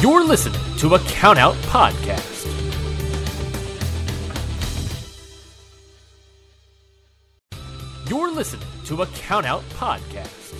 You're listening to a Countout Podcast. You're listening to a Countout Podcast.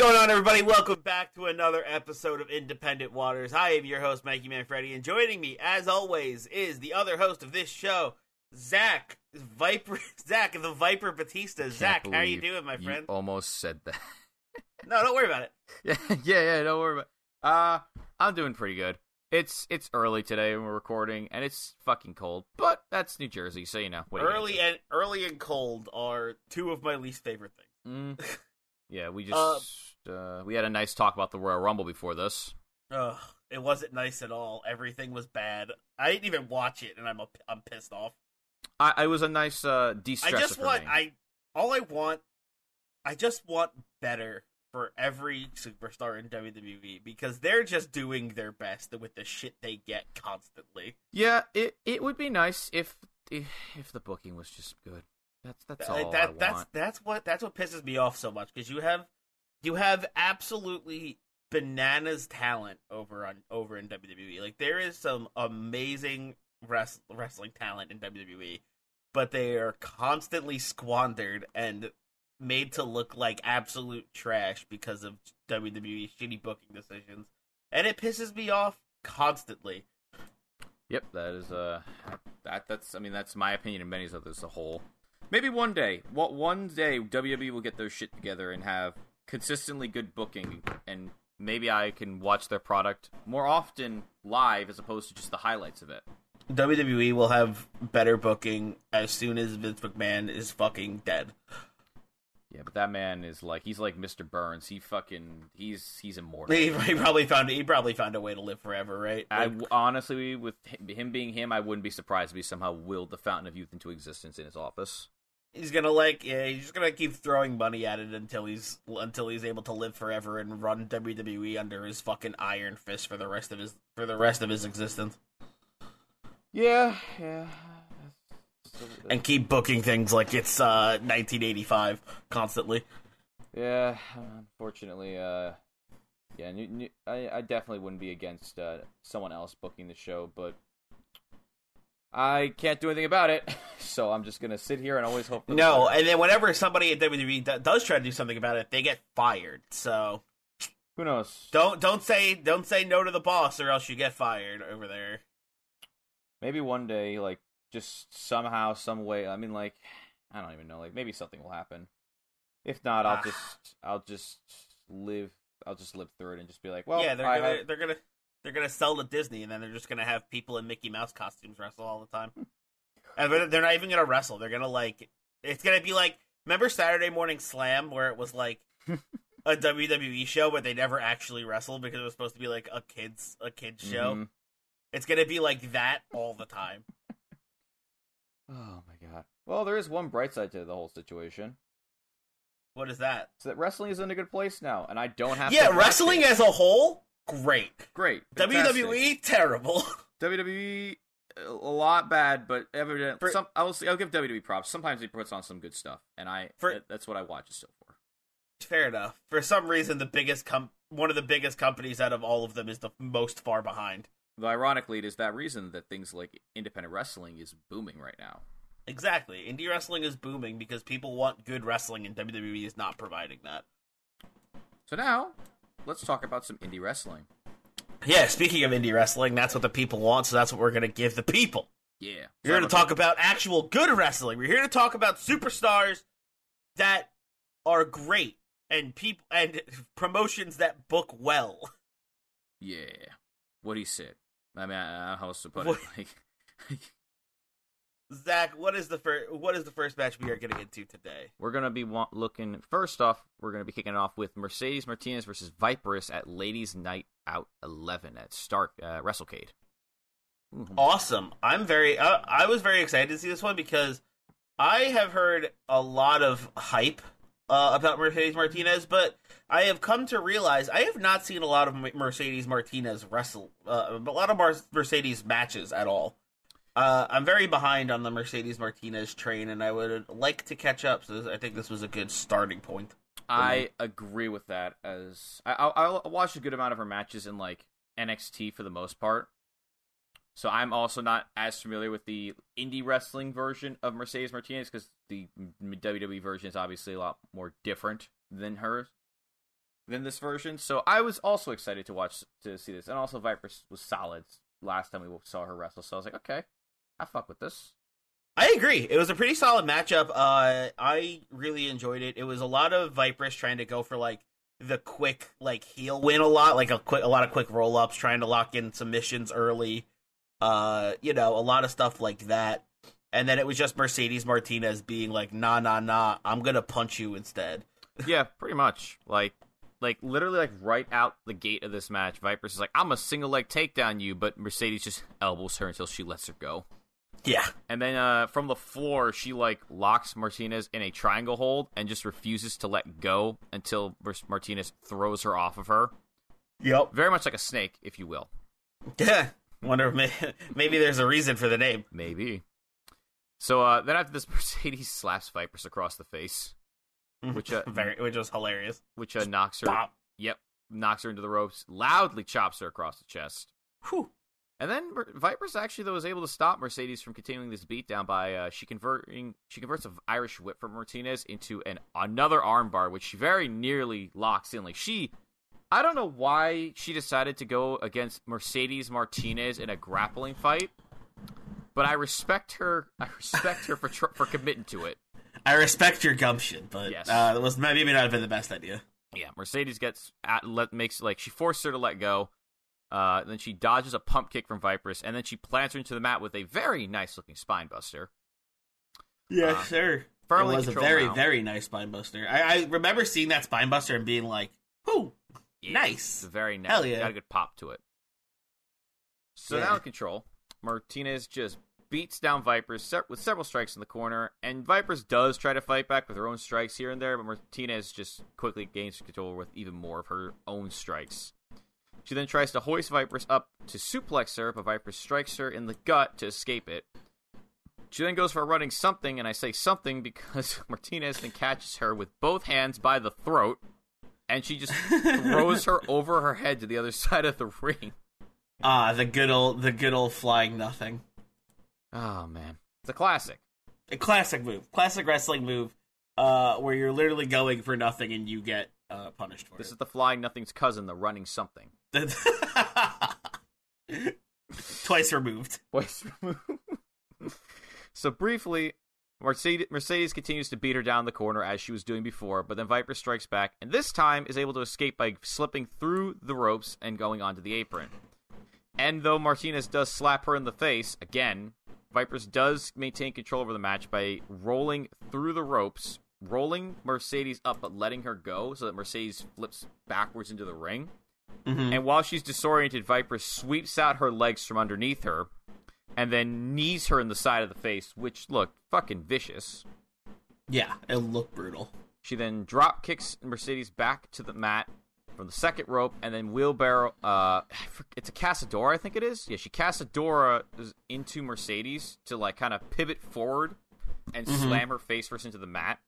Going on, everybody? Welcome back to another episode of Independent Waters. I am your host, Mikey Manfredi, and joining me, as always, is the other host of this show, Zach Viper. Zach, the Viper Batista. Zach, how are you doing, my friend? Almost said that. No, don't worry about it. yeah, yeah, yeah. Don't worry about. Uh, I'm doing pretty good. It's it's early today when we're recording, and it's fucking cold. But that's New Jersey, so you know. are you Early and early and cold are two of my least favorite things. Mm. Yeah, we just uh, we had a nice talk about the Royal Rumble before this. Ugh, it wasn't nice at all. Everything was bad. I didn't even watch it, and I'm a, I'm pissed off. I, I was a nice uh, I de-stressor just for want me. I all I want I just want better for every superstar in WWE because they're just doing their best with the shit they get constantly. Yeah, it it would be nice if if, if the booking was just good. That's that's Uh, all that I that's want. that's what that's what pisses me off so much because you have you have absolutely bananas talent over on over in WWE. Like there is some amazing res- wrestling talent in WWE, but they are constantly squandered and made to look like absolute trash because of WWE's shitty booking decisions. And it pisses me off constantly. Yep, that is uh that that's I mean that's my opinion and many others as a whole. Maybe one day, what one day WWE will get their shit together and have consistently good booking and maybe I can watch their product more often live as opposed to just the highlights of it. WWE will have better booking as soon as Vince McMahon is fucking dead. Yeah, but that man is like he's like Mr. Burns. He fucking he's he's immortal. He, he probably found he probably found a way to live forever, right? I honestly, with him- him being him, I wouldn't be surprised if he somehow willed the Fountain of Youth into existence in his office. He's gonna like yeah, he's just gonna keep throwing money at it until he's until he's able to live forever and run WWE under his fucking iron fist for the rest of his for the rest of his existence Yeah, yeah. and keep booking things like it's uh 1985 constantly. Yeah, unfortunately, uh, yeah, I, I definitely wouldn't be against uh, someone else booking the show, but I can't do anything about it, so I'm just gonna sit here and always hope. No, and then whenever somebody at WWE does try to do something about it, they get fired. So who knows? don't don't say don't say no to the boss or else you get fired over there. Maybe one day, like, just somehow, some way. I mean, like, I don't even know. Like, maybe something will happen. If not, I'll Ah. just, I'll just live. I'll just live through it and just be like, well, yeah, they're I gonna have- they're gonna they're gonna sell to Disney, and then they're just gonna have people in Mickey Mouse costumes wrestle all the time. and they're, not even gonna wrestle. They're gonna like it's gonna be like remember Saturday Morning Slam where it was like a WWE show, but they never actually wrestled because it was supposed to be like a kids a kids show. Mhm. It's gonna be like that all the time. Oh my god. Well, there is one bright side to the whole situation. What is that? So that wrestling is in a good place now, and I don't have. Yeah, wrestling it. as a whole, great. great. fantastic. WWE, terrible. WWE, a lot bad, but evident. For- some, I'll I'll give WWE props. Sometimes he puts on some good stuff, and I For- that's what I watch it still for. Fair enough. For some reason, the biggest com- one of the biggest companies out of all of them is the most far behind. Though ironically, it is that reason that things like independent wrestling is booming right now. Exactly. Indie wrestling is booming because people want good wrestling, and WWE is not providing that. So now, let's talk about some indie wrestling. Yeah, speaking of indie wrestling, that's what the people want, so that's what we're going to give the people. Yeah. We're here to talk about actual good wrestling. We're here to talk about superstars that are great and people and promotions that book well. Yeah. What he said. I mean, I, I don't know how else to put What- it. Like, Zach, what is the first what is the first match we are getting into today? we're gonna be looking. First off, we're gonna be kicking it off with Mercedes Martinez versus Viperous at Ladies Night Out 11 at Stark uh, WrestleCade. Ooh, Awesome. I'm very uh, I was very excited to see this one because I have heard a lot of hype uh, about Mercedes Martinez, but I have come to realize I have not seen a lot of Mercedes Martinez wrestle, uh, a lot of Mercedes matches at all. Uh, I'm very behind on the Mercedes Martinez train, and I would like to catch up. So I think this was a good starting point. I agree with that. As I, I, I watched a good amount of her matches in like NXT for the most part, so I'm also not as familiar with the indie wrestling version of Mercedes Martinez because the WWE version is obviously a lot more different than hers than this version. So I was also excited to watch to see this, and also Viper was solid last time we saw her wrestle. So I was like, okay, I fuck with this. I agree. It was a pretty solid matchup. Uh, I really enjoyed it. It was a lot of Vipers trying to go for like the quick like heel win a lot, like a quick a lot of quick roll ups, trying to lock in submissions early. Uh, you know, a lot of stuff like that. And then it was just Mercedes Martinez being like, "Nah, nah, nah, I'm gonna punch you instead." yeah, pretty much. Like, like literally, like right out the gate of this match, Vipers is like, "I'm a single leg takedown you," but Mercedes just elbows her until she lets her go. Yeah, And then uh, from the floor, she like locks Martinez in a triangle hold and just refuses to let go until Martinez throws her off of her. yep, Very much like a snake, if you will. yeah. Wonder if maybe there's a reason for the name. Maybe. So uh, then after this, Mercedes slaps Vipers across the face, which uh, Very, which was hilarious. which uh, knocks her. Bop. Yep, knocks her into the ropes. Loudly chops her across the chest. Whew. And then Vipers actually though was able to stop Mercedes from continuing this beatdown by uh, she converting she converts an Irish whip from Martinez into an another armbar, which she very nearly locks in. Like she, I don't know why she decided to go against Mercedes Martinez in a grappling fight, but I respect her. I respect her for tr- for committing to it. I respect your gumption, but Yes. uh, it was maybe not have been the best idea. Yeah, Mercedes gets at let makes like she forced her to let go. Uh, then she dodges a pump kick from Viperous, and then she plants her into the mat with a very nice looking spine buster. Yeah, Uh, sure. firmly it was a very, now. very nice spine buster. I, I remember seeing that spine buster and being like, "Whoo, Yeah, Nice. Very nice. Hell yeah. Got a good pop to it. So Yeah. now in control, Martinez just beats down Vipers with several strikes in the corner, and Vipers does try to fight back with her own strikes here and there, but Martinez just quickly gains control with even more of her own strikes. She then tries to hoist Vipers up to suplex her, but Vipers strikes her in the gut to escape it. She then goes for a running something, and I say something because Martinez then catches her with both hands by the throat, and she just throws her over her head to the other side of the ring. ah, the good old, the good old flying nothing." Oh man, it's a classic. A classic move, classic wrestling move, uh, where you're literally going for nothing and you get uh, punished for This is the flying nothing's cousin, the running something. Twice removed. Voice so briefly, Mercedes, Mercedes continues to beat her down the corner as she was doing before, but then Viper strikes back, and this time is able to escape by slipping through the ropes and going onto the apron. And though Martinez does slap her in the face again, Vipers does maintain control over the match by rolling through the ropes, rolling Mercedes up but letting her go so that Mercedes flips backwards into the ring. Mhm. And while she's disoriented, Viper sweeps out her legs from underneath her and then knees her in the side of the face, which looked fucking vicious. Yeah, it looked brutal. She then drop kicks Mercedes back to the mat from the second rope and then wheelbarrow. Uh, it's a Casadora, I think it is. Yeah, she Casadora into Mercedes to like kind of pivot forward and slam her face first into the mat,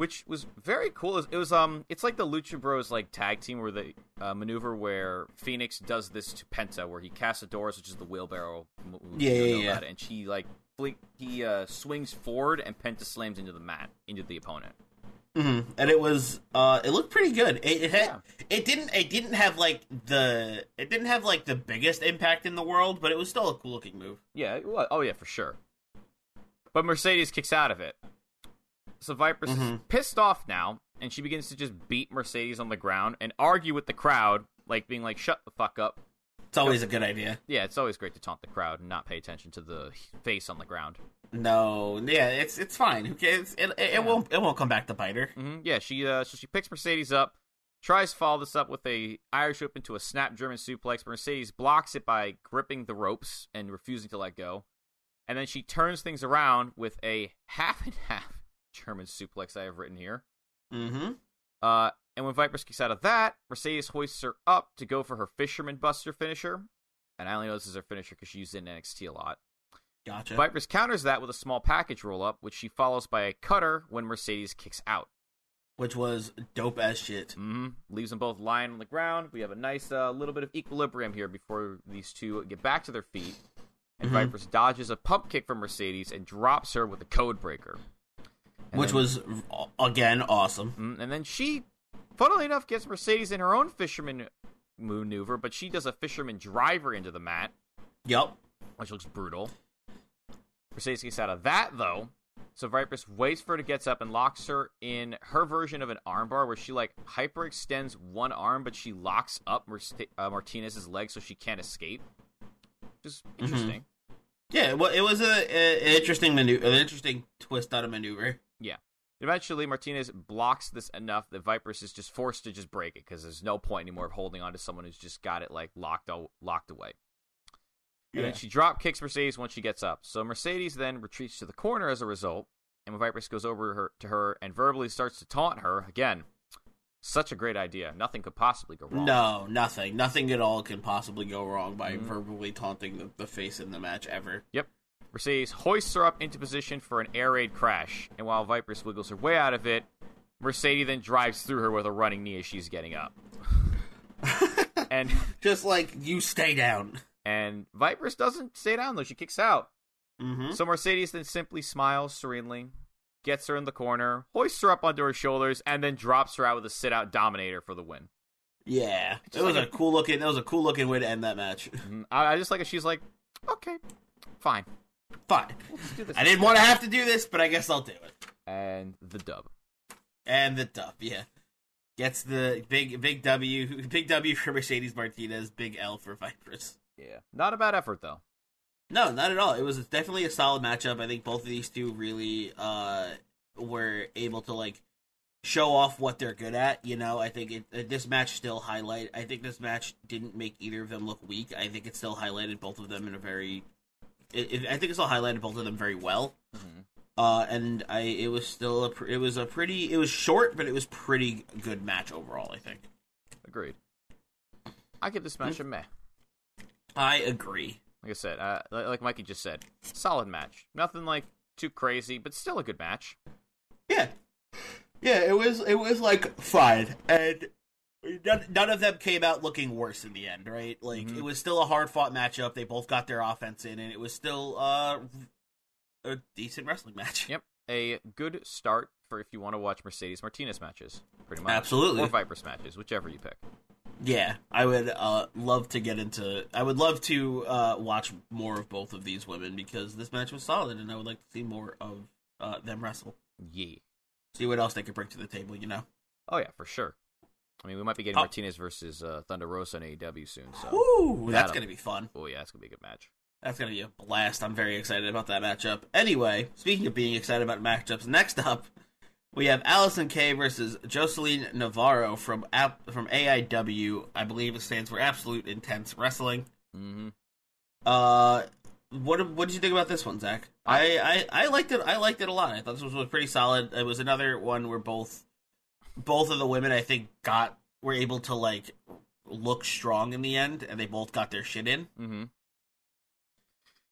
which was very cool. It was, um, it's like the Lucha Bros like tag team where the uh, maneuver where Fénix does this to Penta, where he Casadoras, which is the wheelbarrow. move, Yeah, yeah, yeah. it, And she like he uh, swings forward and Penta slams into the mat into the opponent. Mm-hmm. And it was uh it looked pretty good. It, it had Yeah. it didn't it didn't have like the it didn't have like the biggest impact in the world, but it was still a cool looking move. Yeah, it oh yeah, for sure. But Mercedes kicks out of it. So Viper's is Mhm. pissed off now, and she begins to just beat Mercedes on the ground and argue with the crowd, like being like, "Shut the fuck up." It's always a good idea. Yeah, it's always great to taunt the crowd and not pay attention to the face on the ground. No, yeah, it's it's fine. Who cares? It, it, it won't it won't come back to bite her. hmm Yeah, she uh, so she picks Mercedes up, tries to follow this up with a Irish whip into a snap German suplex. Mercedes blocks it by gripping the ropes and refusing to let go, and then she turns things around with a half and half German suplex. I have written here. Mm-hmm. Uh, and when Vipers kicks out of that, Mercedes hoists her up to go for her Fisherman Buster finisher. And I only know this is her finisher because she used it in NXT a lot. Gotcha. Vipers counters that with a small package roll up, which she follows by a cutter when Mercedes kicks out. Which was dope as shit. hmm Leaves them both lying on the ground. We have a nice uh, little bit of equilibrium here before these two get back to their feet. And Mhm. Vipers dodges a pump kick from Mercedes and drops her with a code breaker. And which then- was again awesome. Mm, and then she, funnily enough, gets Mercedes in her own fisherman maneuver, but she does a fisherman driver into the mat, Yep, which looks brutal. Mercedes gets out of that though, so Viper's waits for her to gets up and locks her in her version of an armbar, where she like hyperextends one arm, but she locks up Merce- uh, Martinez's leg so she can't escape. Just interesting. Yeah, well, it was a, a an interesting maneuver, an interesting twist on a maneuver. Eventually, Martinez blocks this enough that Vipers is just forced to just break it because there's no point anymore of holding on to someone who's just got it like locked o- locked away. And then she drop kicks Mercedes once she gets up. So Mercedes then retreats to the corner as a result, and when Vipers goes over her to her and verbally starts to taunt her again. Such a great idea. Nothing could possibly go wrong. No, nothing. Nothing at all can possibly go wrong by Mhm. verbally taunting the, the face in the match ever. Yep. Mercedes hoists her up into position for an air raid crash, and while Vipers wiggles her way out of it, Mercedes then drives through her with a running knee as she's getting up. and Just like you stay down. and Vipers doesn't stay down though; she kicks out. Mm-hmm. So Mercedes then simply smiles serenely, gets her in the corner, hoists her up onto her shoulders, and then drops her out with a sit-out dominator for the win. Yeah, it was like a cool looking. That was a cool looking way to end that match. Mhm. I, I just like it. She's like, "Okay, fine, Fine. let's do this." I didn't want to have to do this, but I guess I'll do it. And the dub. And the dub, yeah, gets the big big W, big W for Mercedes Martinez, big L for Vipers. Yeah, not a bad effort though. No, not at all. It was definitely a solid matchup. I think both of these two really uh were able to like show off what they're good at. You know, I think it, uh, this match still highlight. I think this match didn't make either of them look weak. I think it still highlighted both of them in a very. It, it, I think it's all highlighted both of them very well. Mhm. Uh, and I it was still a pr- it was a pretty it was short, but it was pretty good match overall. I think. Agreed. I give this match a meh. I agree. Like I said, uh, like Mikey just said, solid match. Nothing like too crazy, but still a good match. Yeah, yeah. It was it was like fine, and none, none of them came out looking worse in the end, right? Like Mhm. it was still a hard fought matchup. They both got their offense in, and it was still uh, a decent wrestling match. Yep, a good start for if you want to watch Mercedes Martinez matches, pretty much. Absolutely. Or Vipers matches, whichever you pick. Yeah, I would uh, love to get into. I would love to uh, watch more of both of these women because this match was solid, and I would like to see more of uh, them wrestle. Yeah. See what else they could bring to the table. You know. Oh yeah, for sure. I mean, we might be getting Oh. Martinez versus uh, Thunder Rosa on AEW soon. So, Woo, that's gonna be fun. oh yeah, it's gonna be a good match. That's gonna be a blast. I'm very excited about that matchup. Anyway, speaking of being excited about matchups, next up we have Allison Kay versus Jocelyn Navarro from App from AIW. I believe it stands for Absolute Intense Wrestling. Mm-hmm. Uh, what what did you think about this one, Zach? I, I I liked it. I liked it a lot. I thought this was, was pretty solid. It was another one where both both of the women I think got were able to like look strong in the end, and they both got their shit in. Mm-hmm.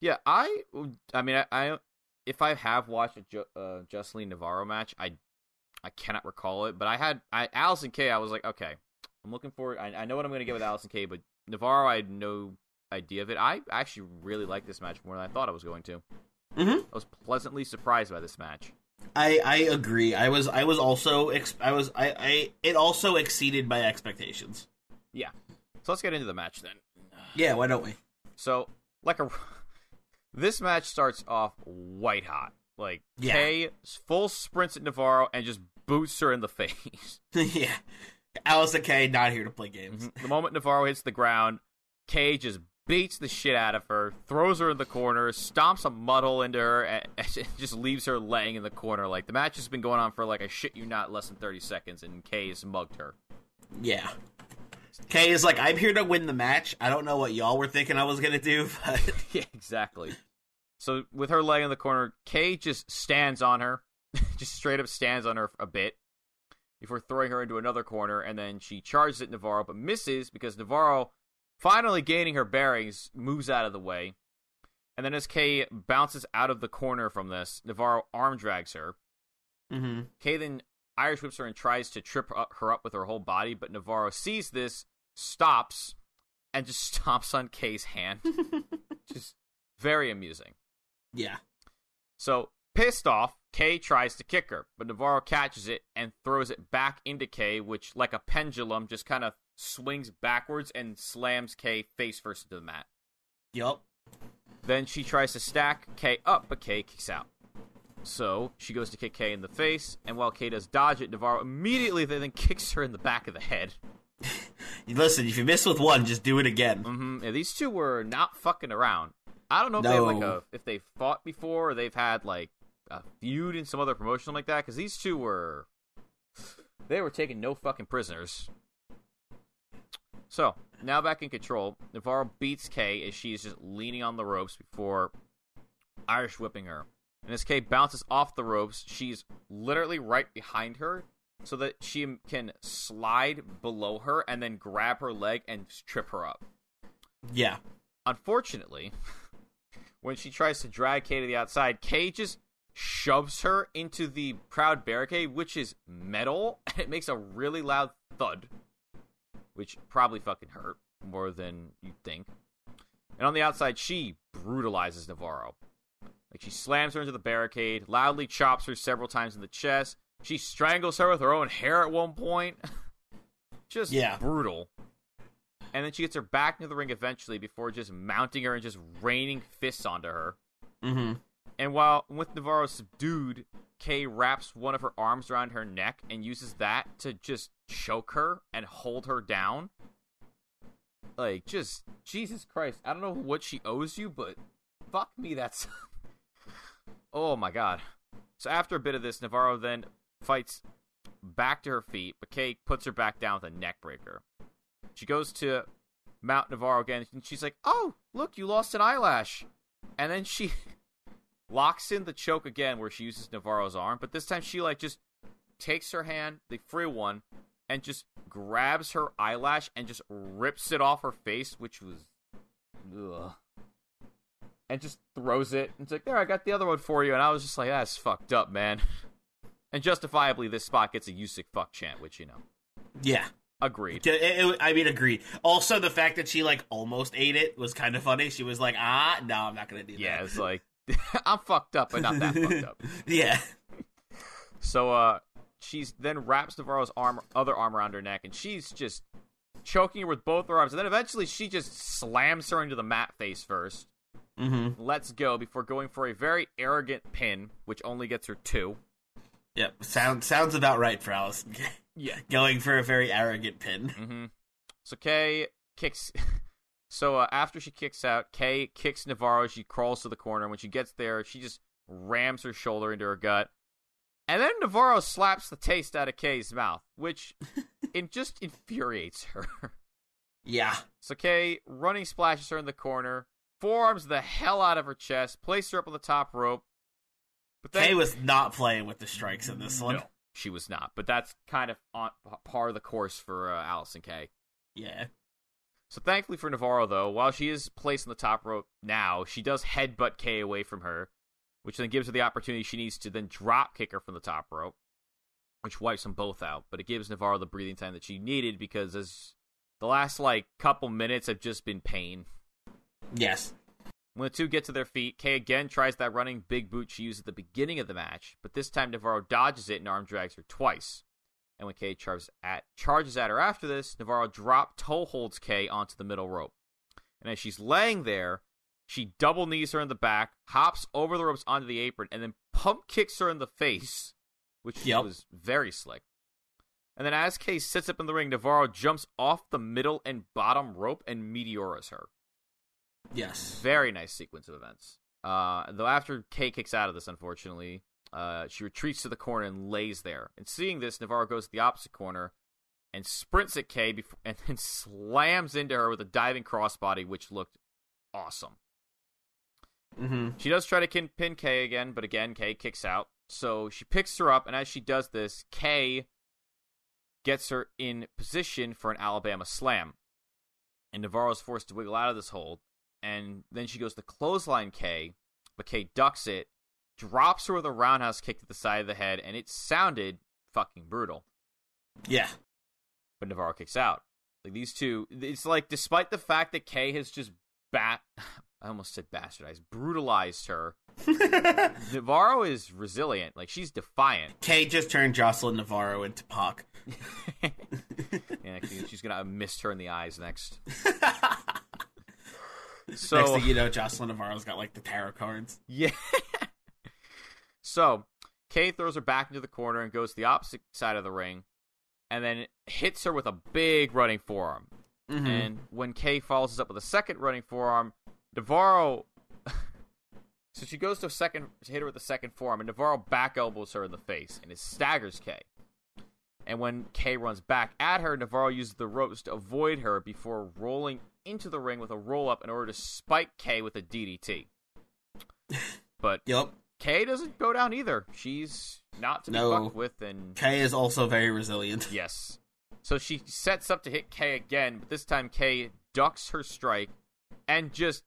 Yeah, I, I mean, I, I if I have watched a jo- uh, Jocelyn Navarro match, I, I cannot recall it, but I had I Allison Kay. I was like, okay, I'm looking forward. I, I know what I'm going to get with Allison Kay. But Navarro, I had no idea of it. I actually really liked this match more than I thought I was going to. Mm-hmm. I was pleasantly surprised by this match. I I agree. I was I was also ex- I was I I it also exceeded my expectations. Yeah. So let's get into the match then. Yeah, why don't we? So, like a this match starts off white hot. Like Yeah. Kay full sprints at Navarro and just boots her in the face. yeah, Allison Kay not here to play games. Mm-hmm. the moment Navarro hits the ground, Kay just beats the shit out of her, throws her in the corner, stomps a muddle into her, and, just leaves her laying in the corner. Like the match has been going on for like a shit you not less than thirty seconds, and Kay's mugged her. Yeah. Kay is like, I'm here to win the match. I don't know what y'all were thinking I was gonna do, but yeah, exactly. So with her laying in the corner, Kay just stands on her, just straight up stands on her a bit before throwing her into another corner, and then she charges at Navarro but misses because Navarro, finally gaining her bearings, moves out of the way. And then as Kay bounces out of the corner from this, Navarro arm drags her. mm-hmm. Kay then Irish whips her and tries to trip her up with her whole body, but Navarro sees this, stops, and just stomps on Kay's hand. just very amusing. yeah, So, pissed off, Kay tries to kick her, but Navarro catches it and throws it back into Kay, which, like a pendulum, just kind of swings backwards and slams Kay face first into the mat. yup, Then she tries to stack Kay up, but Kay kicks out. So she goes to kick Kay in the face, and while Kay does dodge it, Navarro immediately then kicks her in the back of the head. Listen, if you miss with one, just do it again. hmm Yeah, these two were not fucking around. I don't know if they like a if they fought before or they've had like a feud in some other promotion like that because these two were they were taking no fucking prisoners. So now back in control, Navarro beats Kay as she's just leaning on the ropes before Irish whipping her. And as Kay bounces off the ropes, she's literally right behind her so that she can slide below her and then grab her leg and trip her up. Yeah, Unfortunately, when she tries to drag Kay to the outside, Kay just shoves her into the crowd barricade, which is metal, and it makes a really loud thud, which probably fucking hurt more than you'd think. And on the outside, she brutalizes Navarro. Like she slams her into the barricade, loudly chops her several times in the chest. She strangles her with her own hair at one point. just Yeah. brutal. And then she gets her back into the ring eventually before just mounting her and just raining fists onto her. mm-hmm. And while with Navarro subdued, Kay wraps one of her arms around her neck and uses that to just choke her and hold her down. Like, just Jesus Christ! I don't know what she owes you, but fuck me, that's oh my god. So after a bit of this, Navarro then fights back to her feet, but Kay puts her back down with a neck breaker. She goes to mount Navarro again, and she's like, "Oh, look, you lost an eyelash," and then she locks in the choke again where she uses Navarro's arm, but this time she like just takes her hand, the free one, and just grabs her eyelash and just rips it off her face, which was ugh. And just throws it. And it's like, there, I got the other one for you. And I was just like, that's fucked up, man. And justifiably, this spot gets a sick fuck chant, which, you know, yeah. agreed. It- it- I mean, agreed. Also, the fact that she like almost ate it was kind of funny. She was like, "Ah, no, I'm not gonna do Yeah, that." Yeah, it's like, I'm fucked up, but not that fucked up. yeah, So uh she's then wraps Navarro's arm other arm around her neck and she's just choking her with both her arms and then eventually she just slams her into the mat face first. mm-hmm. Let's go before going for a very arrogant pin, which only gets her two. Yep. Sounds sounds about right for Allison. Yeah. Going for a very arrogant pin. Mm-hmm. So Kay kicks So uh, after she kicks out, Kay kicks Navarro. She crawls to the corner. When she gets there, she just rams her shoulder into her gut. And then Navarro slaps the taste out of Kay's mouth, which it just infuriates her. Yeah. So Kay running splashes her in the corner, forearms the hell out of her chest, places her up on the top rope. But then Kay was not playing with the strikes in this one. no, she was not. But that's kind of on par of the course for uh, Allison Kay. Yeah. So thankfully for Navarro, though, while she is placed on the top rope now, she does headbutt Kay away from her, which then gives her the opportunity she needs to then drop kick her from the top rope, which wipes them both out. But it gives Navarro the breathing time that she needed because as the last like couple minutes have just been pain. Yes. When the two get to their feet, Kay again tries that running big boot she used at the beginning of the match, but this time Navarro dodges it and arm drags her twice. And when Kay charges at, charges at her after this, Navarro drop toe holds Kay onto the middle rope. And as she's laying there, she double knees her in the back, hops over the ropes onto the apron, and then pump kicks her in the face, which Yep. was very slick. And then as Kay sits up in the ring, Navarro jumps off the middle and bottom rope and meteoras her. Yes. Very nice sequence of events. Uh, though after Kay kicks out of this, unfortunately, uh, she retreats to the corner and lays there. And seeing this, Navarro goes to the opposite corner and sprints at Kay before, and then slams into her with a diving crossbody, which looked awesome. Mm-hmm. She does try to kin- pin Kay again, but again, Kay kicks out. So she picks her up, and as she does this, Kay gets her in position for an Alabama slam. And Navarro is forced to wiggle out of this hold. And then she goes to clothesline Kay, but Kay ducks it, drops her with a roundhouse kick to the side of the head, and it sounded fucking brutal. Yeah. But Navarro kicks out. Like these two, it's like despite the fact that Kay has just bat, I almost said bastardized, brutalized her. Navarro is resilient. Like she's defiant. Kay just turned Jocelyn Navarro into Pac. and she's gonna mist her in the eyes next. So Next thing you know, Jocelyn Navarro's got like the tarot cards. yeah. So Kay throws her back into the corner and goes to the opposite side of the ring, and then hits her with a big running forearm. Mm-hmm. And when Kay follows up with a second running forearm, Navarro. so she goes to a second to hit her with a second forearm, and Navarro back elbows her in the face, and it staggers Kay. And when Kay runs back at her, Navarro uses the ropes to avoid her before rolling into the ring with a roll up in order to spike Kay with a DDT. But Yep. Kay doesn't go down either. She's not to be No. fucked with, and Kay is also very resilient. Yes. So she sets up to hit Kay again, but this time Kay ducks her strike and just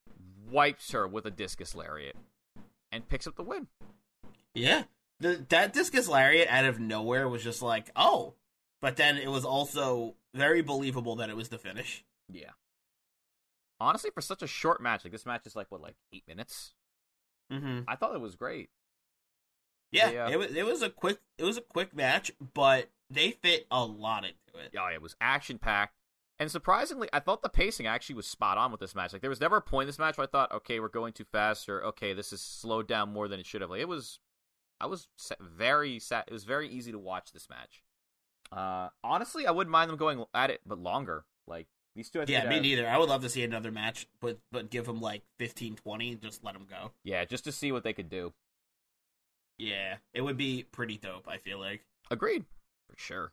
wipes her with a discus lariat and picks up the win. Yeah. The, that discus lariat out of nowhere was just like, oh. But then it was also very believable that it was the finish. Yeah. Honestly, for such a short match, like this match is like what, like eight minutes? Mm-hmm. I thought it was great. Yeah, Yeah. it was it was a quick it was a quick match, but they fit a lot into it. Yeah, it was action packed. And surprisingly, I thought the pacing actually was spot on with this match. Like there was never a point in this match where I thought, okay, we're going too fast, or okay, this is slowed down more than it should have. Like it was, I was very sad. It was very easy to watch this match. Uh, honestly, I wouldn't mind them going at it, but longer. Like these two, I think Yeah, me have- neither. I would love to see another match, but but give them like 15, 20, and just let them go. Yeah, just to see what they could do. Yeah, it would be pretty dope. I feel like. Agreed, for sure.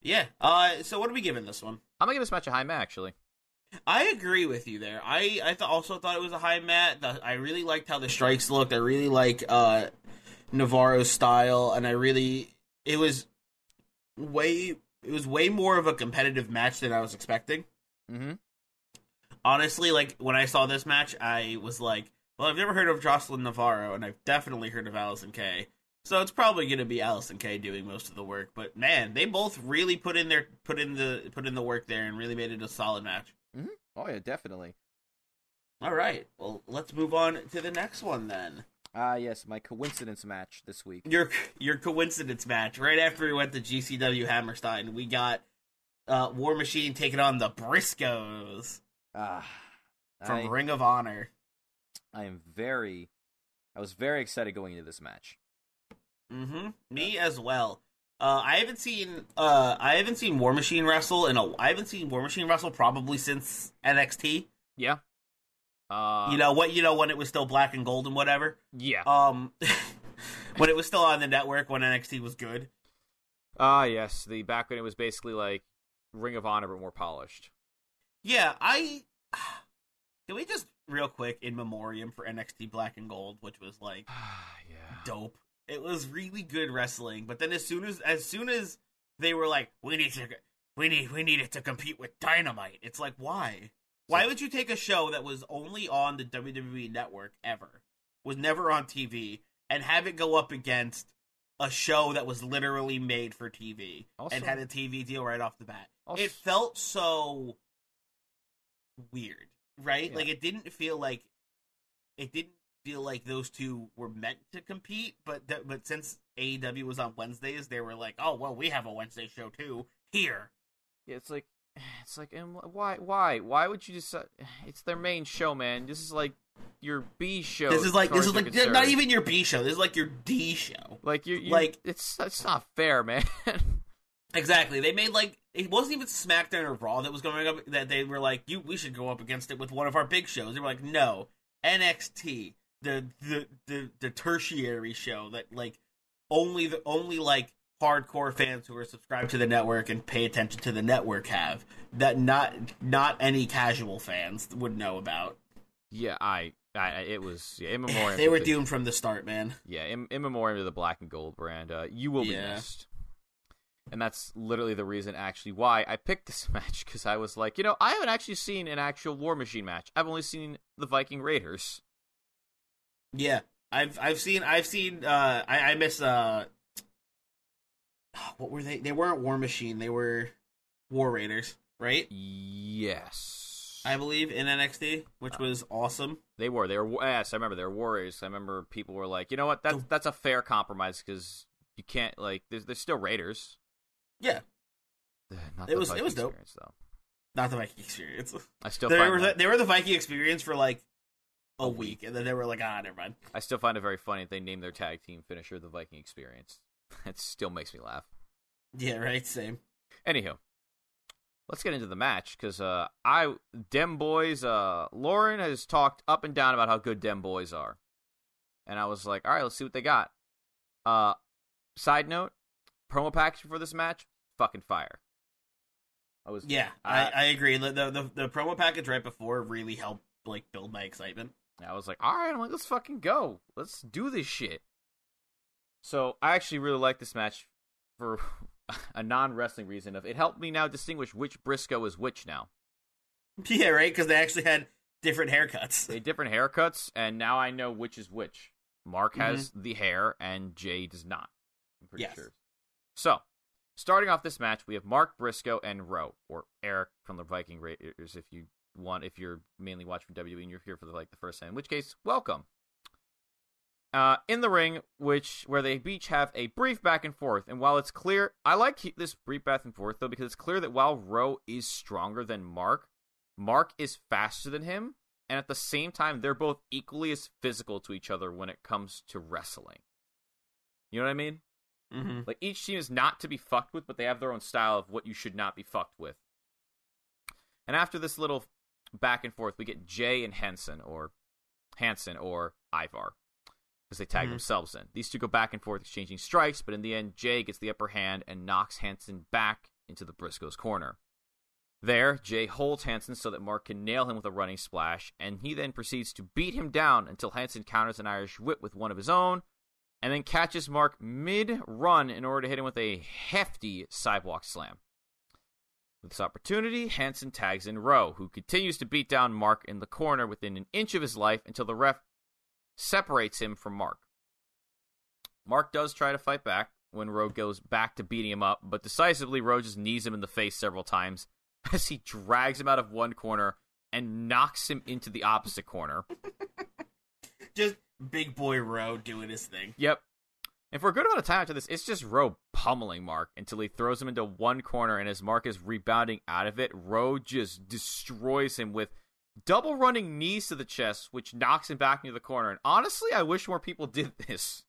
Yeah. Uh. So what are we giving this one? I'm gonna give this match a high mat. Actually, I agree with you there. I I th- also thought it was a high mat. The, I really liked how the strikes looked. I really like uh Navarro's style, and I really it was way it was way more of a competitive match than I was expecting. mm-hmm. Honestly, like when I saw this match, I was like, "Well, I've never heard of Jocelyn Navarro, and I've definitely heard of Allison Kay." So it's probably going to be Allison Kay doing most of the work. But man, they both really put in their put in the put in the work there, and really made it a solid match. Oh yeah, definitely. All right. Well, let's move on to the next one then. Ah, yes, my coincidence match this week. Your your coincidence match. Right after we went to GCW Hammerstein, we got uh, War Machine taking on the Briscoes Ah, from I, Ring of Honor. I am very, I was very excited going into this match. Mm-hmm. Me as well. Uh, I haven't seen uh, I haven't seen War Machine wrestle in a I haven't seen War Machine wrestle probably since NXT. Yeah. Uh, you know what? You know when it was still black and gold and whatever. Yeah. Um, when it was still on the network when NXT was good. Ah, yes. The back when it was basically like Ring of Honor but more polished. Yeah, I. Can we just real quick in memoriam for NXT Black and Gold, which was like Ah, yeah. dope. It was really good wrestling, but then as soon as as soon as they were like, we need to, we need we need it to compete with Dynamite. It's like why? Why would you take a show that was only on the WWE network ever, was never on TV, and have it go up against a show that was literally made for TV Also- and had a TV deal right off the bat? Also- it felt so weird, right? Yeah. Like it didn't feel like it didn't feel like those two were meant to compete. But th- but since AEW was on Wednesdays, they were like, oh well, we have a Wednesday show too here. Yeah, it's like, it's like, and why, why, why would you just? It's their main show, man. This is like your B show. This is like this is like concerned. not even your B show. This is like your D show. like you, like- it's it's not fair, man. Exactly. They made like it wasn't even SmackDown or Raw that was going up. That they were like, "You, we should go up against it with one of our big shows." They were like, "No, NXT, the the the, the tertiary show that like only the only like hardcore fans who are subscribed to the network and pay attention to the network have that not not any casual fans would know about." yeah, I, I, it was yeah, in memoriam. They were the- doomed from the start, man. Yeah, in, in memoriam to the black and gold brand. Uh, you will be Yeah. missed. And that's literally the reason, actually, why I picked this match because I was like, you know, I haven't actually seen an actual War Machine match. I've only seen the Viking Raiders. Yeah, I've I've seen I've seen uh I, I miss uh what were they? They weren't War Machine. They were War Raiders, right? Yes, I believe in NXT, which was awesome. they were. They were. Yes, I remember they were Warriors. I remember people were like, you know what? That's The- that's a fair compromise because you can't like. There's there's still Raiders. Yeah, Not It was- it was dope. experience, though. not the Viking experience. I still They find were that- they were the Viking experience for like a week, and then they were like, ah, never mind. I still find it very funny that they named their tag team finisher the Viking Experience. It still makes me laugh. Yeah, right. Same. Anywho, let's get into the match because uh, I Dem Boys. Uh, Lauren has talked up and down about how good Dem Boys are, and I was like, all right, let's see what they got. Uh, side note, promo package for this match, fucking fire. I was Yeah, I- I, agree. The, the the the promo package right before really helped like build my excitement. I was like, all right, I'm like, let's fucking go. Let's do this shit. So I actually really like this match for a non wrestling reason. Of it helped me now distinguish which Briscoe is which now. Yeah, right. Because they actually had different haircuts. They had different haircuts, and now I know which is which. Mark has mm-hmm. the hair, and Jay does not. I'm pretty Yes. sure. So, starting off this match, we have Mark Briscoe and Rowe, or Eric from the Viking Raiders, if you want, if you're mainly watching WWE and you're here for the, like the first time. In which case, welcome. Uh, in the ring, which where they each have a brief back and forth, and while it's clear, I like this brief back and forth though because it's clear that while Rowe is stronger than Mark, Mark is faster than him, and at the same time, they're both equally as physical to each other when it comes to wrestling. You know what I mean? Mm-hmm. Like each team is not to be fucked with, but they have their own style of what you should not be fucked with. And after this little back and forth, we get Jay and Henson, or Hanson, or Ivar, because they tag Mhm. themselves in. These two go back and forth, exchanging strikes, but in the end, Jay gets the upper hand and knocks Hanson back into the Briscoes' corner. There, Jay holds Hanson so that Mark can nail him with a running splash, and he then proceeds to beat him down until Hanson counters an Irish whip with one of his own, and then catches Mark mid run in order to hit him with a hefty sidewalk slam. With this opportunity, Hanson tags in Rowe, who continues to beat down Mark in the corner within an inch of his life until the ref separates him from Mark. Mark does try to fight back when Rowe goes back to beating him up, but decisively Rowe just knees him in the face several times as he drags him out of one corner and knocks him into the opposite corner. Just big boy Rowe doing his thing. Yep. And for a good amount of time after this, it's just Rowe pummeling Mark until he throws him into one corner, and as Mark is rebounding out of it, Rowe just destroys him with double running knees to the chest, which knocks him back into the corner. And honestly, I wish more people did this.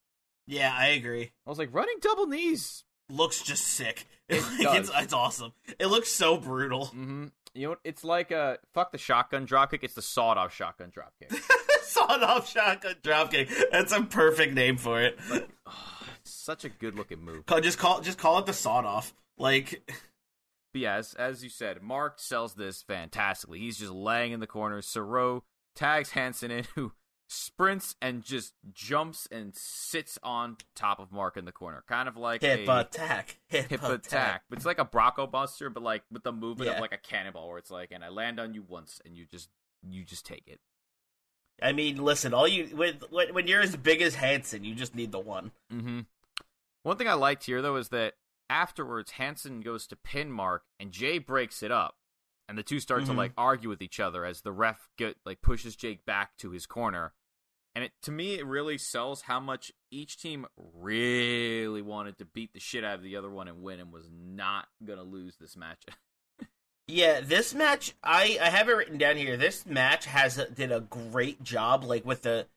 Yeah, I agree. I was like, running double knees. Looks just sick. It Like, it's, it's awesome. It looks so brutal. Mm-hmm. You know, it's like a fuck the shotgun dropkick. It's the sawed off shotgun dropkick. Sawed off shotgun dropkick. That's a perfect name for it. Such a good looking move. Call- Just call just call it the sawed off. Like But yeah, as, as you said, Mark sells this fantastically. He's just laying in the corner. So Rowe tags Hanson in, who sprints and just jumps and sits on top of Mark in the corner, kind of like hip a attack. Hip, hip attack. attack. But it's like a Bronco Buster, but like with the movement Yeah. of like a cannonball, where it's like, and I land on you once, and you just you just take it. I mean, listen, all you when when when you're as big as Hanson, you just need the one. Mm-hmm. One thing I liked here though is that afterwards Hanson goes to pin Mark and Jay breaks it up, and the two start to Mhm. like argue with each other as the ref get like pushes Jake back to his corner, And it, to me, it really sells how much each team really wanted to beat the shit out of the other one and win, and was not gonna lose this match. Yeah, this match I I have it written down here. This match has did a great job like with the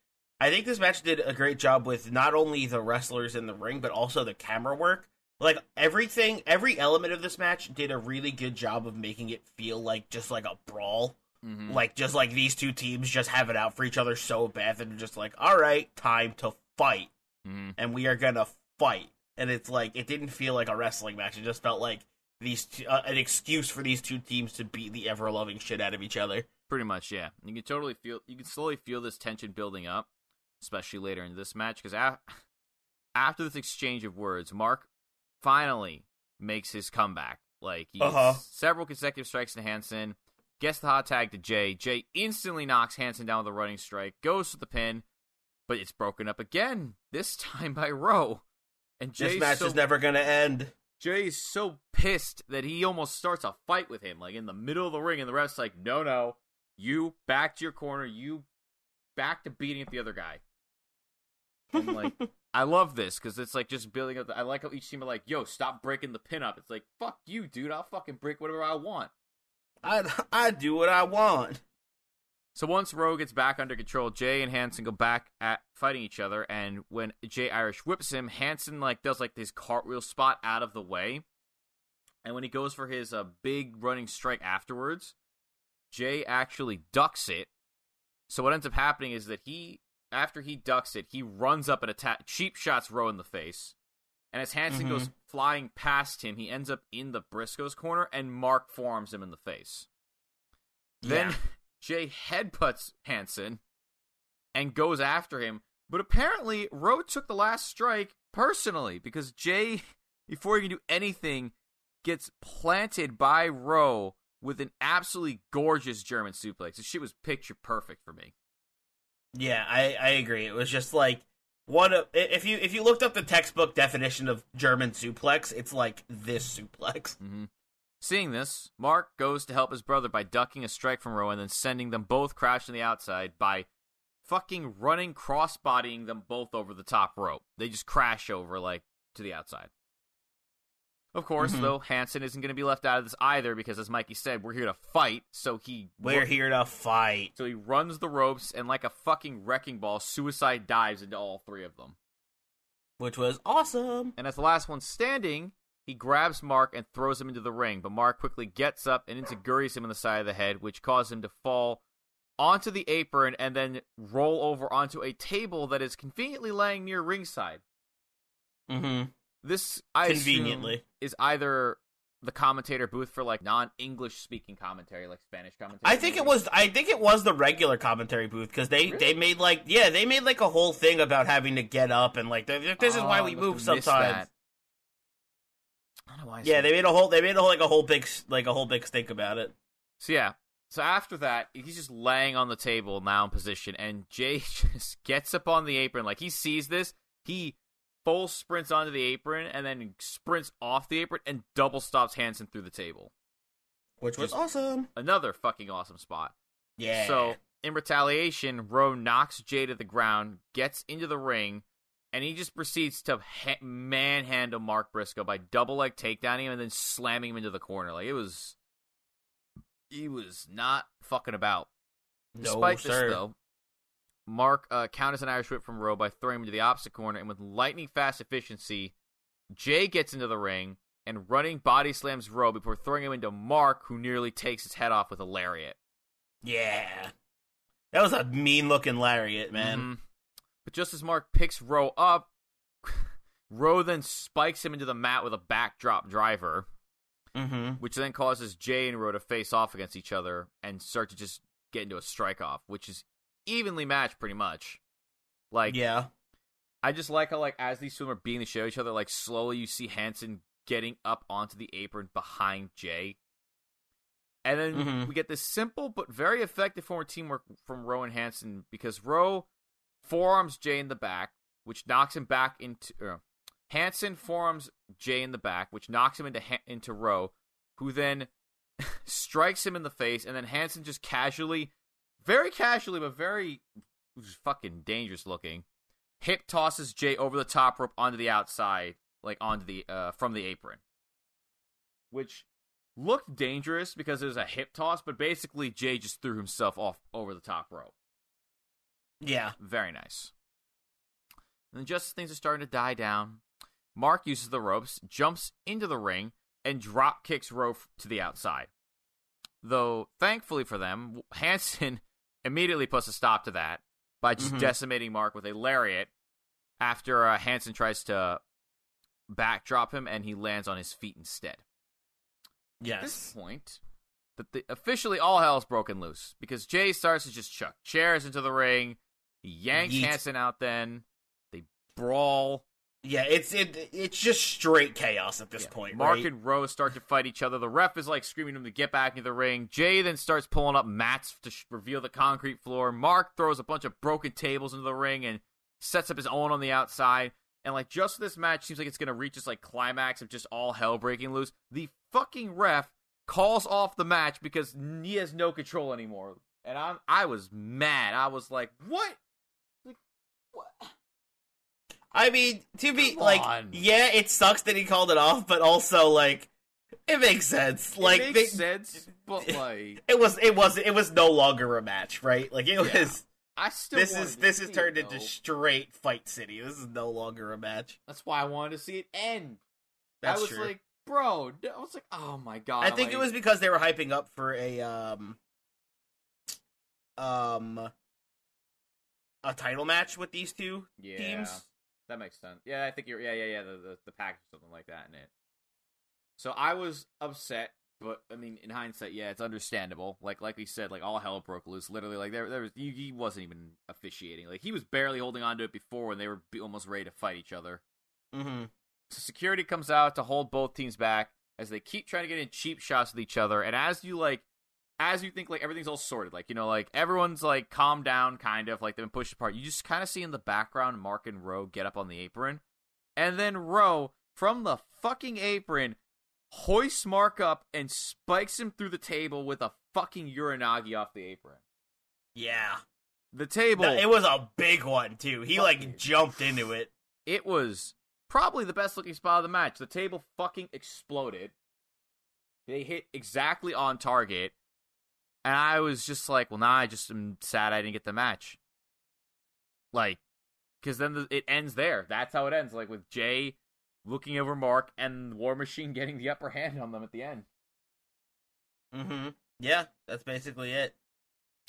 I think this match did a great job with not only the wrestlers in the ring but also the camera work. Like everything every element of this match did a really good job of making it feel like just like a brawl. Mhm. Like just like these two teams just have it out for each other so bad that they're just like, "All right, time to fight." Mhm. and we are gonna fight. And it's like it didn't feel like a wrestling match. It just felt like these two, uh, an excuse for these two teams to beat the ever loving shit out of each other. Pretty much, yeah. You can totally feel, you can slowly feel this tension building up, especially later in this match, because a- after this exchange of words, Mark finally makes his comeback. Like he Uh-huh. several consecutive strikes to Hanson, gets the hot tag to Jay. Jay instantly knocks Hanson down with a running strike, goes for the pin, but it's broken up again. This time by Rowe. And Jay's this match so is never gonna end. Jay's so pissed that he almost starts a fight with him, like in the middle of the ring, and the ref's like, "No, no, you back to your corner, you back to beating up the other guy." And like, I love this because it's like just building up. The, I like how each team are like, "Yo, stop breaking the pin up." It's like, "Fuck you, dude! I'll fucking break whatever I want." I I do what I want. So once Rowe gets back under control, Jay and Hanson go back at fighting each other, and when Jay Irish whips him, Hanson like does like this cartwheel spot out of the way, and when he goes for his uh, big running strike afterwards, Jay actually ducks it. So what ends up happening is that he, after he ducks it, he runs up and attack, cheap shots Rowe in the face, and as Hanson Mhm. goes flying past him, he ends up in the Briscoes corner, and Mark forms him in the face. Then Yeah. Jay headbutts Hanson and goes after him. But apparently, Rowe took the last strike personally because Jay, before he can do anything, gets planted by Rowe with an absolutely gorgeous German suplex. This shit was picture perfect for me. Yeah, I I agree. It was just like one of if you if you looked up the textbook definition of German suplex, it's like this suplex. hmm Seeing this, Mark goes to help his brother by ducking a strike from Rowan, and then sending them both crashing the outside by fucking running cross-bodying them both over the top rope. They just crash over like to the outside. Of course, Mhm. though, Hanson isn't going to be left out of this either because, as Mikey said, we're here to fight. So he We're here to fight. So he runs the ropes and, like a fucking wrecking ball, suicide dives into all three of them. Which was awesome. And as the last one standing, he grabs Mark and throws him into the ring. But Mark quickly gets up and enzuigiris him in the side of the head, which causes him to fall onto the apron and then roll over onto a table that is conveniently laying near ringside. Mm-hmm. This, I Conveniently. is either the commentator booth for like non-English speaking commentary, like Spanish commentary. I think it was. I think it was the regular commentary booth because they Really? they made like yeah they made like a whole thing about having to get up and like this is Oh, why we move sometimes. that. I don't know why Yeah, they made a whole they made a whole like a whole big like a whole big stink about it. So yeah. So after that, he's just laying on the table now in position, and Jay just gets up on the apron. Like he sees this, he full sprints onto the apron and then sprints off the apron and double stops Hanson through the table. Which was Just- awesome. Another fucking awesome spot. Yeah. So in retaliation, Rowe knocks Jay to the ground, gets into the ring, and he just proceeds to ha- manhandle Mark Briscoe by double leg takedowning him and then slamming him into the corner. Like it was, he was not fucking about. no, Despite this, though, Mark uh, counters an Irish whip from Rowe by throwing him to the opposite corner, and with lightning fast efficiency, Jay gets into the ring and running body slams Rowe before throwing him into Mark, who nearly takes his head off with a lariat. Yeah. That was a mean looking lariat, man. Mhm. But just as Mark picks Rowe up, Rowe then spikes him into the mat with a backdrop driver, Mm-hmm. which then causes Jay and Rowe to face off against each other and start to just get into a strike off, which is evenly matched pretty much. Like, Yeah. I just like how, like, as these two are beating the shit out each other, like, slowly you see Hanson getting up onto the apron behind Jay. And then Mhm. we get this simple but very effective form of teamwork from Rowe and Hanson because Rowe forearms Jay in the back, which knocks him back into. Uh, Hanson forearms Jay in the back, which knocks him into ha- into Rowe, who then strikes him in the face, and then Hanson just casually, very casually but very fucking dangerous looking. Hip tosses Jay over the top rope onto the outside, like onto the uh from the apron, which looked dangerous because it was a hip toss, but basically Jay just threw himself off over the top rope. Yeah. Very nice. And then just as things are starting to die down, Mark uses the ropes, jumps into the ring, and drop kicks Rowe to the outside. Though, thankfully for them, Hanson immediately puts a stop to that by just Mhm. decimating Mark with a lariat after uh, Hanson tries to backdrop him and he lands on his feet instead. Yes. At this point, that the, officially all hell's broken loose because Jay starts to just chuck chairs into the ring. He yanks Yeet. Hanson out. Then they brawl. Yeah, it's it it's just straight chaos at this Yeah. point, Mark right? and Rose start to fight each other. The ref is like screaming at him to get back into the ring. Jay then starts pulling up mats to sh- reveal the concrete floor. Mark throws a bunch of broken tables into the ring and sets up his own on the outside. And like just this match seems like it's gonna reach this like climax of just all hell breaking loose. The fucking ref calls off the match because he has no control anymore. And I'm I was mad. I was like, what? Like what? I mean, to be Come like, on. yeah, it sucks that he called it off, but also like, it makes sense. Like, it they- makes sense, but like it was it was it was no longer a match, right? Like it Yeah. was. I still This is this is it, turned into straight fight city. This is no longer a match. That's why I wanted to see it end. That's I was true. like, bro, I was like, oh my god. I think it was because they were hyping up for a um um a title match with these two yeah, teams. That makes sense. Yeah, I think you're. Yeah, yeah, yeah. The the, the package, or something like that in it. So I was upset, but I mean, in hindsight, yeah, it's understandable. Like like we said, like all hell broke loose. Literally, like there there was he, he wasn't even officiating. Like he was barely holding on to it before when they were be- almost ready to fight each other. Mm-hmm. So security comes out to hold both teams back as they keep trying to get in cheap shots with each other. And as you like, as you think like everything's all sorted, like you know, like everyone's like calmed down, kind of like they've been pushed apart. You just kind of see in the background Mark and Rowe get up on the apron, and then Rowe from the fucking apron hoists Mark up and spikes him through the table with a fucking uranage off the apron. Yeah, The table. No, it was a big one too. He like jumped into it. it was probably the best looking spot of the match. The table fucking exploded. They hit exactly on target. And I was just like, well, now I just am sad I didn't get the match. Like, because then the, it ends there. That's how it ends. Like, with Jay looking over Mark and War Machine getting the upper hand on them at the end. Mm-hmm. Yeah, that's basically it.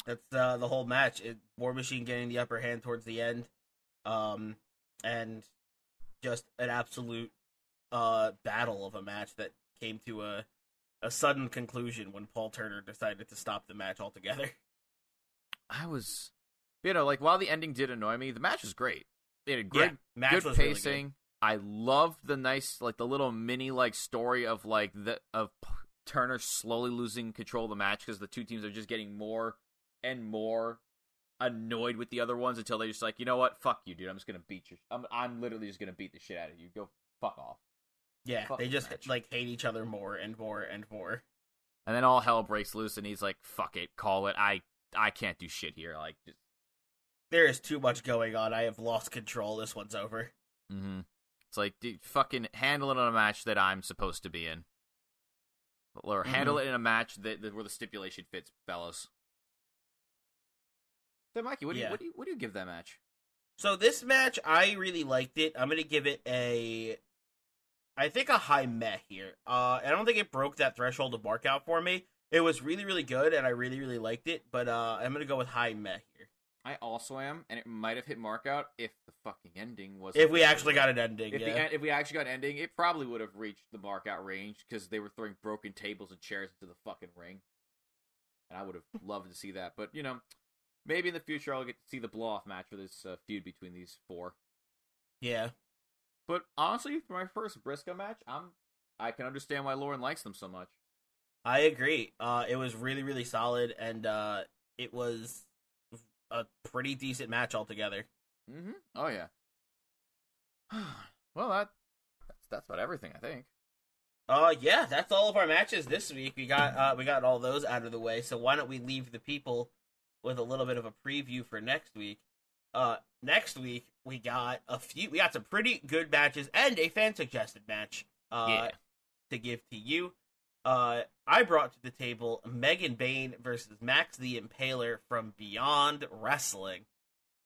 That's uh, the whole match. It, War Machine getting the upper hand towards the end, um, and just an absolute uh, battle of a match that came to a a sudden conclusion when Paul Turner decided to stop the match altogether. I was, you know, like, while the ending did annoy me, the match was great. It had great yeah, match good was really pacing. I loved the nice, like the little mini like story of like the of P- Turner slowly losing control of the match because the two teams are just getting more and more annoyed with the other ones until they're just like, you know what, fuck you, dude. I'm just gonna beat you. I'm I'm literally just gonna beat the shit out of you. Go fuck off. Yeah, Fuck they just match. like hate each other more and more and more. And then all hell breaks loose, and he's like, fuck it, call it. I I can't do shit here. Like, just, There is too much going on. I have lost control. This one's over. mm-hmm. It's like, dude, fucking handle it on a match that I'm supposed to be in. Or handle it in a match that, that where the stipulation fits, fellas. So, Mikey, what do you what do you what do you give that match? So this match, I really liked it. I'm gonna give it a, I think a high meh here. Uh, I don't think it broke that threshold of mark out for me. It was really, really good, and I really, really liked it. But uh, I'm gonna go with high meh here. I also am, and it might have hit mark out if the fucking ending was. If we actually got an ending, If, yeah. the, if we actually got an ending, it probably would have reached the mark out range because they were throwing broken tables and chairs into the fucking ring. And I would have loved to see that. But, you know, maybe in the future I'll get to see the blow off match for this uh, feud between these four. yeah. But honestly, for my first Briscoe match, I'm I can understand why Lauren likes them so much. I agree. Uh, it was really, really solid, and uh, it was a pretty decent match altogether. Mm-hmm. Oh yeah. well, that that's that's about everything I think. Uh, yeah, that's all of our matches this week. We got uh, we got all those out of the way. So why don't we leave the people with a little bit of a preview for next week? Uh, next week we got a few. We got some pretty good matches and a fan suggested match. Uh, Yeah. to give to you. Uh, I brought to the table Megan Bayne versus Max the Impaler from Beyond Wrestling.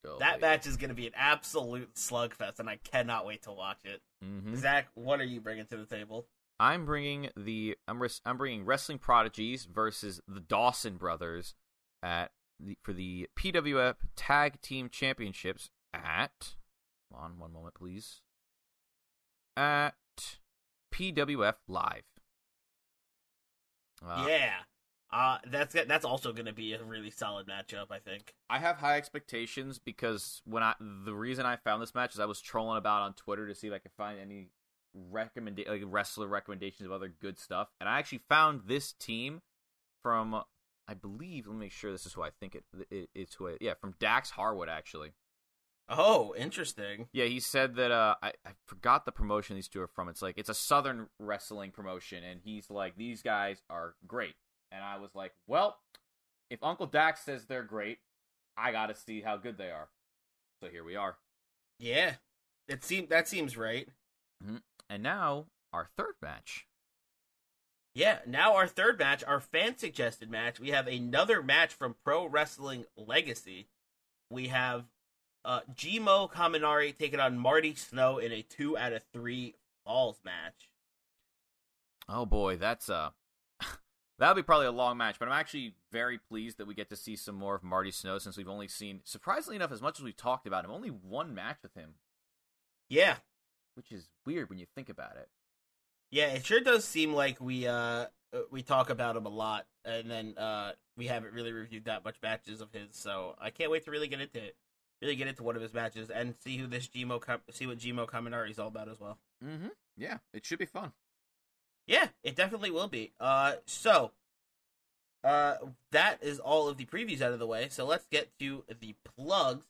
Oh, that match is going to be an absolute slugfest, and I cannot wait to watch it. hmm Zach, what are you bringing to the table? I'm bringing the I'm res- I'm bringing Wrestling Prodigies versus the Dawson Brothers at the, for the PWF Tag Team Championships at. Hold on one moment, please. At PWF Live. Uh, yeah, uh, that's that's also going to be a really solid matchup. I think. I have high expectations because when I the reason I found this match is I was trolling about on Twitter to see if I could find any recommend like wrestler recommendations of other good stuff, and I actually found this team from I believe. Let me make sure this is who I think it, it it's who. It, yeah, from Dax Harwood actually. Oh, interesting. Yeah, he said that. Uh, I I forgot the promotion these two are from. It's like it's a Southern wrestling promotion, and he's like these guys are great, and I was like, well, if Uncle Dax says they're great, I got to see how good they are. So here we are. Yeah, it seems that seems right. And now our third match. Yeah, now our third match, our fan suggested match, we have another match from Pro Wrestling Legacy. We have uh Gmo Kaminari taking on Marty Snow in a two out of three falls match. Oh boy, that's uh that'll be probably a long match, but I'm actually very pleased that we get to see some more of Marty Snow since we've only seen surprisingly enough as much as we've talked about him, only one match with him, Yeah, which is weird when you think about it. Yeah, it sure does seem like we uh uh, we talk about him a lot, and then uh we haven't really reviewed that much matches of his. So I can't wait to really get into it, really get into one of his matches and see who this Gmo see what Gmo Kaminari is all about as well. Mm-hmm. Yeah, it should be fun. Yeah, it definitely will be. Uh, so, uh, that is all of the previews out of the way. So let's get to the plugs.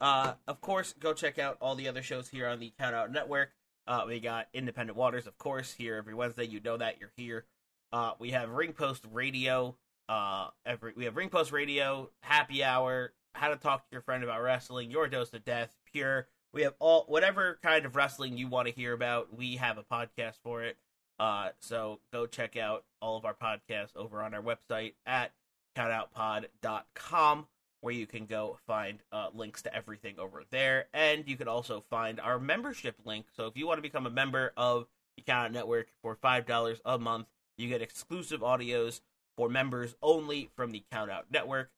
Uh, of course, go check out all the other shows here on the Count Out Network. Uh, we got Independent Waters, of course, here every Wednesday. You know that you're here. Uh, we have Ring Post Radio. Uh, every we have Ring Post Radio, Happy Hour, How to Talk to Your Friend About Wrestling, Your Dose of Death, Pure. We have all whatever kind of wrestling you want to hear about. We have a podcast for it. Uh, so go check out all of our podcasts over on our website at countoutpod.com, where you can go find uh, links to everything over there. And you can also find our membership link. So if you want to become a member of the Count Network for $5 a month, you get exclusive audios for members only from the Count Out Network.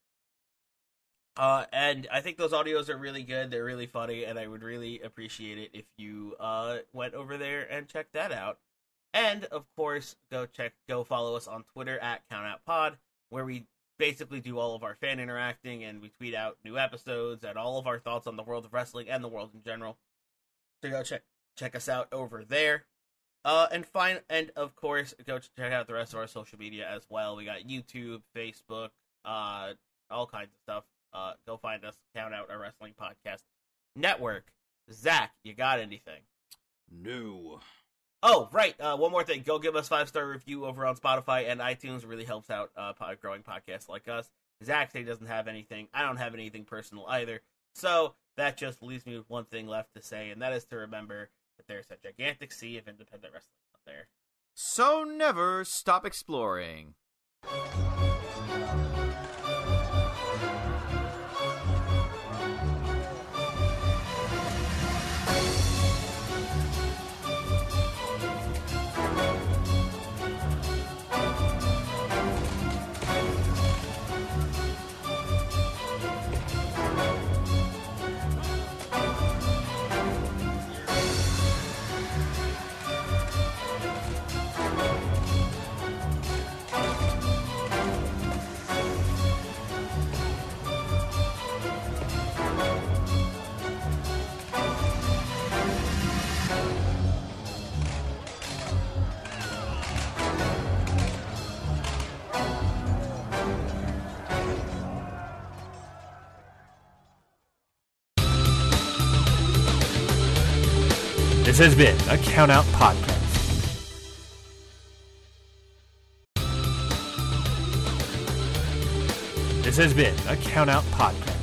Uh, and I think those audios are really good. They're really funny, and I would really appreciate it if you uh, went over there and checked that out. And of course, go check, go follow us on Twitter at CountOutPod, where we basically do all of our fan interacting and we tweet out new episodes and all of our thoughts on the world of wrestling and the world in general. So go check check us out over there. Uh, and fine, and of course, go check out the rest of our social media as well. We got YouTube, Facebook, uh, all kinds of stuff. Uh, go find us. Count out our wrestling podcast network. Zach, you got anything? No. Oh, right. Uh, one more thing. Go give us five star review over on Spotify and iTunes. Really helps out uh, growing podcasts like us. Zach he doesn't have anything. I don't have anything personal either. So that just leaves me with one thing left to say, and that is to remember that there's a gigantic sea of independent wrestling out there. So never stop exploring. This has been a Count Out Podcast. This has been a Count Out Podcast.